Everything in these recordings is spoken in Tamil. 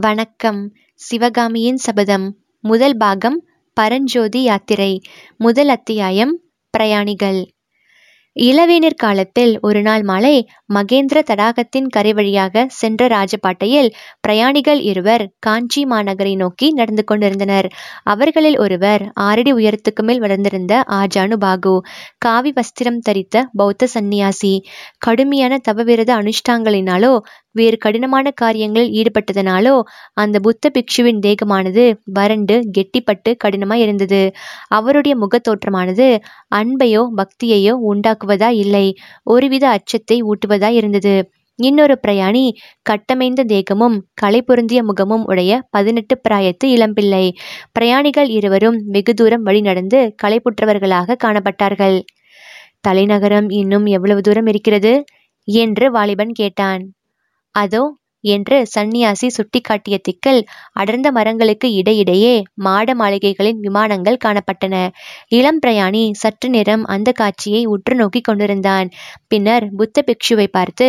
வணக்கம். சிவகாமியின் சபதம் முதல் பாகம் பரஞ்சோதி யாத்திரை முதல் அத்தியாயம் பிரயாணிகள். இளவேனிற் காலத்தில் ஒரு நாள் மாலை மகேந்திர தடாகத்தின் கரை வழியாக சென்ற ராஜபாட்டையில் பிரயாணிகள் இருவர் காஞ்சி மாநகரை நோக்கி நடந்து கொண்டிருந்தனர். அவர்களில் ஒருவர் ஆறடி உயரத்துக்கு மேல் வளர்ந்திருந்த ஆஜானு பாகு காவி வஸ்திரம் தரித்த பௌத்த சந்நியாசி. கடுமையான தவவிரத அனுஷ்டாங்களினாலோ வேறு கடினமான காரியங்களில் ஈடுபட்டதனாலோ அந்த புத்த பிக்ஷுவின் தேகமானது வறண்டு கெட்டிப்பட்டு கடினமாய் இருந்தது. அவருடைய முகத்தோற்றமானது அன்பையோ பக்தியையோ உண்டாக்குவதா இல்லை. ஒருவித அச்சத்தை ஊட்டுவதா இருந்தது. இன்னொரு பிரயாணி கட்டமைந்த தேகமும் களை பொருந்திய முகமும் உடைய பதினெட்டு பிராயத்து இளம்பிள்ளை. பிரயாணிகள் இருவரும் வெகு தூரம் வழி நடந்து களைப்புற்றவர்களாக காணப்பட்டார்கள். தலைநகரம் இன்னும் எவ்வளவு தூரம் இருக்கிறது? என்று வாலிபன் கேட்டான். அதோ என்று சந்நியாசி சுட்டிக்காட்டிய திக்கில் அடர்ந்த மரங்களுக்கு இடையிடையே மாட மாளிகைகளின் விமானங்கள் காணப்பட்டன. இளம் பிரயாணி சற்று நேரம் அந்த காட்சியை உற்று நோக்கி கொண்டிருந்தான். பின்னர் புத்த பிக்ஷுவை பார்த்து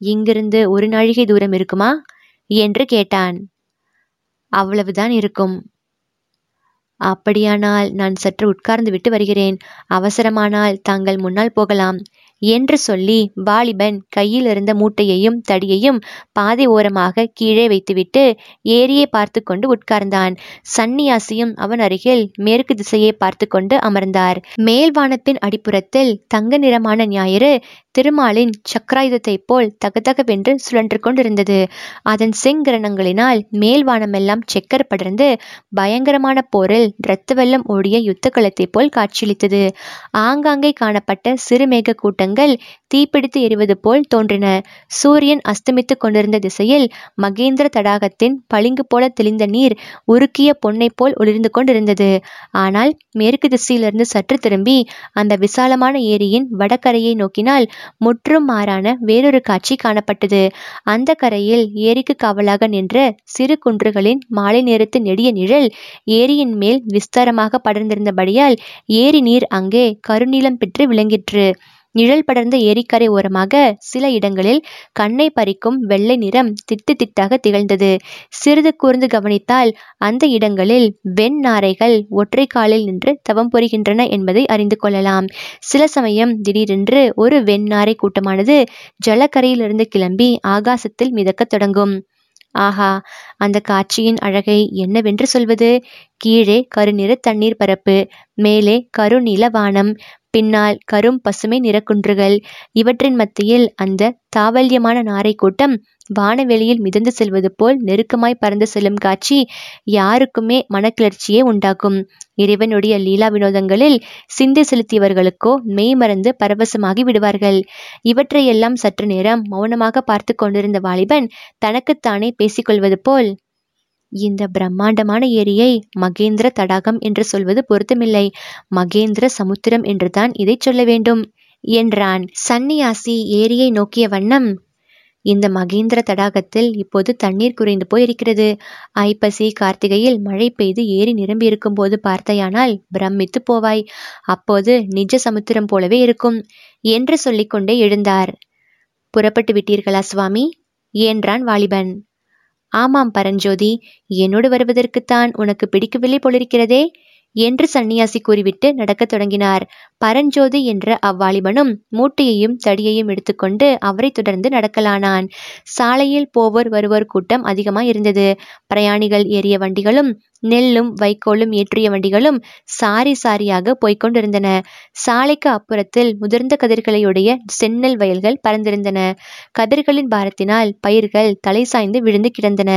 இங்கிருந்து ஒரு நாழிகை தூரம் இருக்குமா? என்று கேட்டான். அவ்வளவுதான் இருக்கும். அப்படியானால் நான் சற்று உட்கார்ந்து விட்டு வருகிறேன். அவசரமானால் தாங்கள் முன்னால் போகலாம். என்று சொல்லி வாலிபன் கையில் இருந்த மூட்டையையும் தடியையும் பாதை ஓரமாக கீழே வைத்துவிட்டு ஏரியை பார்த்து கொண்டு உட்கார்ந்தான். சந்நியாசியும் அவன் அருகில் மேற்கு திசையை பார்த்து கொண்டு அமர்ந்தார். மேல்வானத்தின் அடிப்புறத்தில் தங்க நிறமான ஞாயிறு திருமாலின் சக்கராயுதத்தைப் போல் தகதகவென்று சுழன்று கொண்டிருந்தது. அதன் செங்கிரணங்களினால் மேல்வானமெல்லாம் செக்கர் படர்ந்து பயங்கரமான போரில் இரத்த வெள்ளம் ஓடிய யுத்த களத்தை போல் காட்சியளித்தது. ஆங்காங்கே காணப்பட்ட சிறுமேக கூட்டங்கள் தீப்பிடித்து எரிவது போல் தோன்றின. சூரியன் அஸ்தமித்து கொண்டிருந்த திசையில் மகேந்திர தடாகத்தின் பளிங்கு போல தெளிந்த நீர் உருக்கிய பொன்னை போல் ஒளிர்ந்து கொண்டிருந்தது. ஆனால் மேற்கு திசையிலிருந்து சற்று திரும்பி அந்த விசாலமான ஏரியின் வடகரையை நோக்கினால் முற்றும் மாறான வேறொரு காட்சி காணப்பட்டது. அந்த கரையில் ஏரிக்கு காவலாக நின்ற சிறு குன்றுகளின் மாலை நேரத்து நெடிய நிழல் ஏரியின் மேல் விஸ்தாரமாக படர்ந்திருந்தபடியால் ஏரி நீர் அங்கே கருநீலம் பெற்று விளங்கிற்று. நிழல் படர்ந்த ஏரிக்கரை ஓரமாக சில இடங்களில் கண்ணை பறிக்கும் வெள்ளை நிறம் திட்டு திட்டாக திகழ்ந்தது. சிறிது கூர்ந்து கவனித்தால் அந்த இடங்களில் வெண் நாரைகள் ஒற்றை காலில் நின்று தவம் புரிகின்றன என்பதை அறிந்து கொள்ளலாம். சில சமயம் திடீரென்று ஒரு வெண்ணாரை கூட்டமானது ஜலக்கரையிலிருந்து கிளம்பி ஆகாசத்தில் மிதக்கத் தொடங்கும். ஆஹா அந்த காட்சியின் அழகை என்னவென்று சொல்வது? கீழே கருநிற தண்ணீர் பரப்பு மேலே கருநீல வானம் பின்னால் கரும் பசுமை நிறக்குன்றுகள். இவற்றின் மத்தியில் அந்த தாவல்யமான நாரை கூட்டம் வானவெளியில் மிதந்து செல்வது போல் நெருக்கமாய் பறந்து செல்லும் காட்சி யாருக்குமே மனக்கிளர்ச்சியே உண்டாக்கும். இறைவனுடைய லீலா வினோதங்களில் சிந்தை செலுத்தியவர்களுக்கோ மெய் மறந்து பரவசமாகி விடுவார்கள். இவற்றையெல்லாம் சற்று நேரம் மௌனமாக பார்த்து கொண்டிருந்த வாலிபன் தனக்குத்தானே பேசிக்கொள்வது போல் இந்த பிரம்மாண்டமான ஏரியை மகேந்திர தடாகம் என்று சொல்வது பொருத்தமில்லை. மகேந்திர சமுத்திரம் என்றுதான் இதை சொல்ல வேண்டும் என்றான் சன்னியாசி ஏரியை நோக்கிய வண்ணம். இந்த மகேந்திர தடாகத்தில் இப்போது தண்ணீர் குறைந்து போயிருக்கிறது. ஐப்பசி கார்த்திகையில் மழை பெய்து ஏரி நிரம்பி இருக்கும் போது பார்த்தையானால் பிரமித்து போவாய். அப்போது நிஜ சமுத்திரம் போலவே இருக்கும் என்று சொல்லிக்கொண்டே எழுந்தார். புறப்பட்டு விட்டீர்களா சுவாமி? என்றான் வாலிபன். ஆமாம் பரஞ்சோதி என்னோடு வருவதற்குத்தான் உனக்கு பிடிக்கவில்லை போலிருக்கிறதே? என்று சன்னியாசி கூறிவிட்டு நடக்கத் தொடங்கினார். பரஞ்சோதி என்ற அவ்வாலிபனும் மூட்டையையும் தடியையும் எடுத்துக்கொண்டு அவரை தொடர்ந்து நடக்கலானான். சாலையில் போவோர் வருவோர் கூட்டம் அதிகமாய் இருந்தது. பிரயாணிகள் ஏறிய வண்டிகளும் நெல்லும் வைக்கோலும் ஏற்றிய வண்டிகளும் சாரி சாரியாக போய்கொண்டிருந்தன சாலைக்கு அப்புறத்தில் முதிர்ந்த கதிர்களையுடைய செந்நெல் வயல்கள் பறந்திருந்தன. கதிர்களின் பாரத்தினால் பயிர்கள் தலை சாய்ந்து விழுந்து கிடந்தன.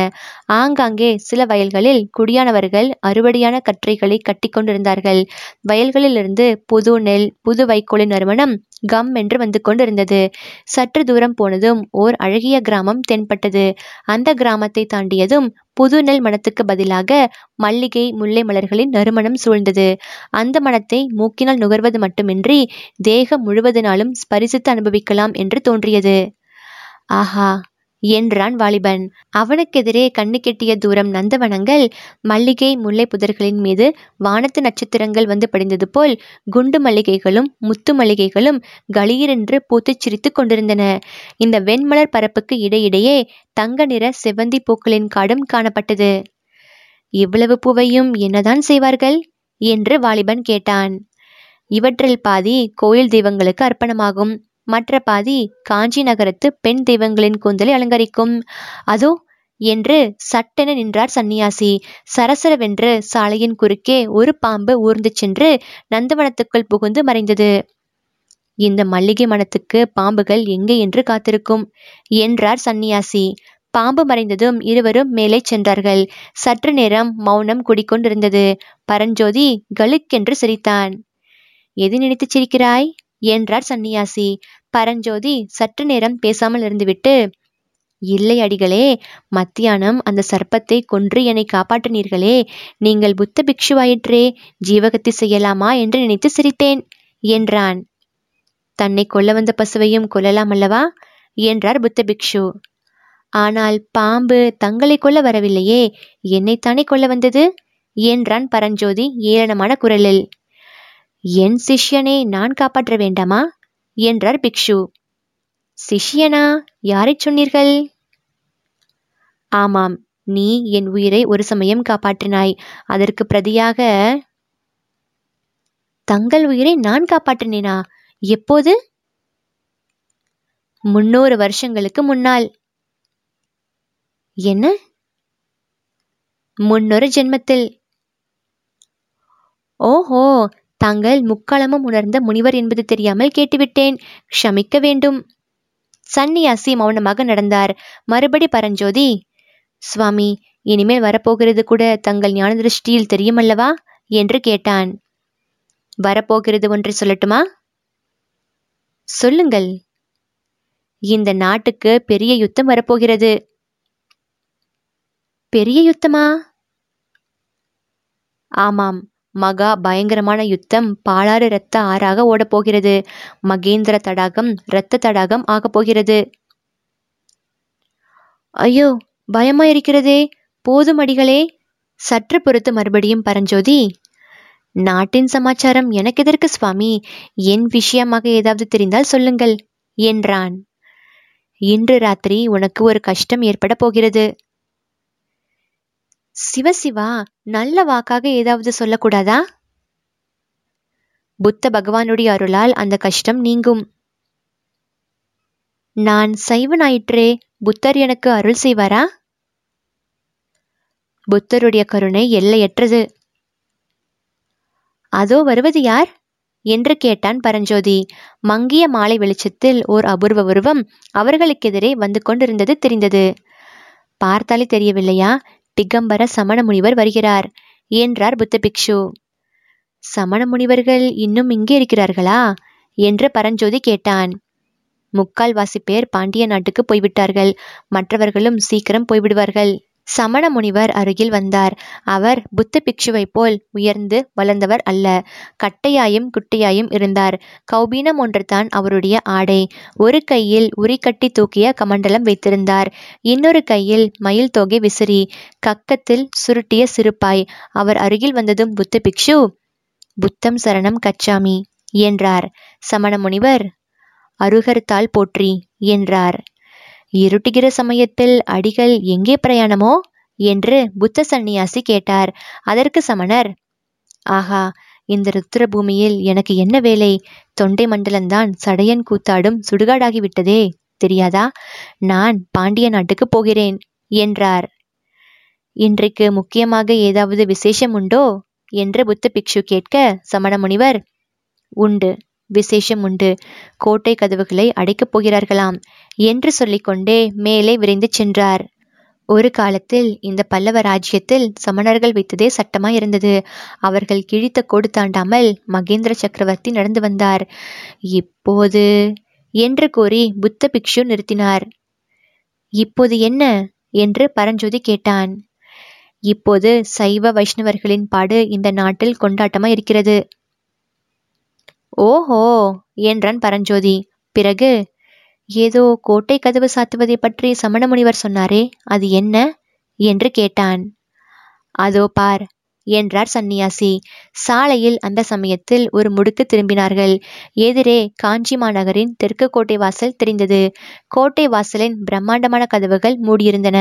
ஆங்காங்கே சில வயல்களில் குடியானவர்கள் அறுவடையான கற்றைகளை கட்டி கொண்டிருந்தார்கள் வயல்களிலிருந்து புது நெல் புது வைக்கோலின் நறுமணம் கம் என்று வந்து கொண்டிருந்தது. சற்று தூரம் போனதும் ஓர் அழகிய கிராமம் தென்பட்டது. அந்த கிராமத்தை தாண்டியதும் புது நெல் மனத்துக்கு பதிலாக மல்லிகை முல்லை மலர்களின் நறுமணம் சூழ்ந்தது. அந்த மனத்தை மூக்கினால் நுகர்வது மட்டுமின்றி தேகம் முழுவதனாலும் ஸ்பரிசித்து அனுபவிக்கலாம் என்று தோன்றியது. ஆஹா! என்றான் வாலிபன். அவனுக்கெதிரே கண்ணு கெட்டிய தூரம் நந்தவனங்கள் மல்லிகை முல்லை புதர்களின் மீது வானத்து நட்சத்திரங்கள் வந்து படிந்தது போல் குண்டு மல்லிகைகளும் முத்து மல்லிகைகளும் களீரென்று பூத்துச் சிரித்துக் கொண்டிருந்தன. இந்த வெண்மலர் பரப்புக்கு இடையிடையே தங்க நிற செவ்வந்தி பூக்களின் காடும் காணப்பட்டது. இவ்வளவு பூவையும் என்னதான் செய்வார்கள்? என்று வாலிபன் கேட்டான். இவற்றில் பாதி கோயில் தெய்வங்களுக்கு அர்ப்பணமாகும். மற்ற பாதி காஞ்சி நகரத்து பெண் தெய்வங்களின் கூந்தலை அலங்கரிக்கும். அதோ என்று சட்டென நின்றார் சன்னியாசி. சரசரவென்று சாலையின் குறுக்கே ஒரு பாம்பு ஊர்ந்து சென்று நந்தவனத்துக்குள் புகுந்து மறைந்தது. இந்த மல்லிகை மனத்துக்கு பாம்புகள் எங்கே என்று காத்திருக்கும் என்றார் சன்னியாசி. பாம்பு மறைந்ததும் இருவரும் மேலே சென்றார்கள். சற்று நேரம் மௌனம் குடிக்கொண்டிருந்தது. பரஞ்சோதி கலுக்கென்று சிரித்தான். எது நினைத்துச் சிரிக்கிறாய்? என்றார் சன்னியாசி பரஞ்சோதி சற்று நேரம் பேசாமல் இருந்துவிட்டு இல்லை அடிகளே மத்தியானம் அந்த சர்ப்பத்தை கொன்று என்னை காப்பாற்றினீர்களே நீங்கள் புத்த பிக்ஷுவாயிற்றே ஜீவகத்தி செய்யலாமா என்று நினைத்து சிரித்தேன் என்றான். தன்னை கொல்ல வந்த பசுவையும் கொல்லலாம் அல்லவா? என்றார் புத்த பிக்ஷு. ஆனால் பாம்பு தங்களை கொல்ல வரவில்லையே என்னைத்தானே கொல்ல வந்தது? என்றான் பரஞ்சோதி ஏளனமான குரலில். என் சிஷ்யனை நான் காப்பாற்ற வேண்டாமா? என்றார் பிக்ஷு. சிஷ்யனா? யாரைச் சொன்னீர்கள்? ஆமாம் நீ என் உயிரை ஒரு சமயம் காப்பாற்றினாய். அதற்கு பிரதியாக தங்கள் உயிரை நான் காப்பாற்றினேனா? எப்போது? முன்னூறு வருஷங்களுக்கு முன்னால். என்ன? முன்னொரு ஜென்மத்தில். ஓஹோ தாங்கள் முக்காலமும் உணர்ந்த முனிவர் என்பது தெரியாமல் கேட்டுவிட்டேன். க்ஷமிக்க வேண்டும். சன்னியாசி மௌனமாக நடந்தார். மறுபடி பரஞ்சோதி சுவாமி இனிமேல் வரப்போகிறது கூட தங்கள் ஞான திருஷ்டியில் தெரியுமல்லவா? என்று கேட்டான். வரப்போகிறது ஒன்றை சொல்லட்டுமா? சொல்லுங்கள். இந்த நாட்டுக்கு பெரிய யுத்தம் வரப்போகிறது. பெரிய யுத்தமா? ஆமாம். மகா பயங்கரமான யுத்தம் பாலாறு இரத்த ஆறாக ஓடப்போகிறது. மகேந்திர தடாகம் இரத்த தடாகம் ஆகப் போகிறது. ஐயோ பயமா இருக்கிறதே. போதும் அடிகளே. சற்று பொறுத்து மறுபடியும் பரஞ்சோதி நாட்டின் சமாச்சாரம் எனக்கு எதற்கு சுவாமி? என் விஷயமாக ஏதாவது தெரிந்தால் சொல்லுங்கள் என்றான். இன்று ராத்திரி உனக்கு ஒரு கஷ்டம் ஏற்பட போகிறது. சிவசிவா நல்ல வாக்காக ஏதாவது சொல்லக்கூடாதா? புத்த பகவானுடைய அருளால் அந்த கஷ்டம் நீங்கும். நான் சைவனாயிற்றே புத்தர் எனக்கு அருள் செய்வாரா? புத்தருடைய கருணை எல்லையற்றது. அதோ வருவது யார்? என்று கேட்டான் பரஞ்சோதி. மங்கிய மாலை வெளிச்சத்தில் ஓர் அபூர்வ உருவம் அவர்களுக்கெதிரே வந்து கொண்டிருந்தது தெரிந்தது. பார்த்தாலே தெரியவில்லையா? திகம்பர சமண முனிவர் வருகிறார் என்றார் புத்த பிக்ஷு. சமண முனிவர்கள் இன்னும் இங்கே இருக்கிறார்களா? என்று பரஞ்சோதி கேட்டான். முக்கால்வாசி பேர் பாண்டிய நாட்டுக்கு போய்விட்டார்கள். மற்றவர்களும் சீக்கிரம் போய்விடுவார்கள். சமண முனிவர் அருகில் வந்தார். அவர் புத்த பிக்ஷுவைப் போல் உயர்ந்து வளர்ந்தவர் அல்ல. கட்டையாயும் குட்டையாயும் இருந்தார். கௌபீனம் ஒன்றுதான் அவருடைய ஆடை. ஒரு கையில் உரிகட்டி தூக்கிய கமண்டலம் வைத்திருந்தார். இன்னொரு கையில் மயில் தொகை விசிறி. கக்கத்தில் சுருட்டிய சிறுப்பாய். அவர் அருகில் வந்ததும் புத்த பிக்ஷு புத்தம் சரணம் கச்சாமி என்றார். சமண முனிவர் அருகர்த்தால் போற்றி என்றார். இருட்டுகிற சமயத்தில் அடிகள் எங்கே பிரயாணமோ? என்று புத்த சந்நியாசி கேட்டார். அதற்கு சமணர் ஆஹா இந்த ருத்ர பூமியில் எனக்கு என்ன வேலை? தொண்டை மண்டலம்தான் சடையன் கூத்தாடும் சுடுகாடாகிவிட்டதே தெரியாதா? நான் பாண்டிய நாட்டுக்கு போகிறேன் என்றார். இன்றைக்கு முக்கியமாக ஏதாவது விசேஷம் உண்டோ? என்று புத்த பிக்ஷு கேட்க சமண முனிவர் உண்டு. விசேஷம் உண்டு. கோட்டை கதவுகளை அடைக்கப் போகிறார்களாம். என்று சொல்லிக்கொண்டே மேலே விரைந்து சென்றார். ஒரு காலத்தில் இந்த பல்லவ ராஜ்யத்தில் சமணர்கள் வைத்ததே சட்டமாய் இருந்தது. அவர்கள் கிழித்த கோடு தாண்டாமல் மகேந்திர சக்கரவர்த்தி நடந்து வந்தார். இப்போது? என்று கூறி புத்த பிக்ஷு நிறுத்தினார். இப்போது என்ன? என்று பரஞ்சோதி கேட்டான். இப்போது சைவ வைஷ்ணவர்களின் பாடு இந்த நாட்டில் கொண்டாட்டமாய் இருக்கிறது. ஓஹோ என்றான் பரஞ்சோதி. பிறகு ஏதோ கோட்டை கதவு சாத்துவதை பற்றி சமண முனிவர் சொன்னாரே அது என்ன? என்று கேட்டான். அதோ பார் என்றார் சந்நியாசி. சாலையில் அந்த சமயத்தில் ஒரு முடுக்கு திரும்பினார்கள். எதிரே காஞ்சி மாநகரின் தெற்கு கோட்டை வாசல் தெரிந்தது. கோட்டை வாசலின் பிரம்மாண்டமான கதவுகள் மூடியிருந்தன.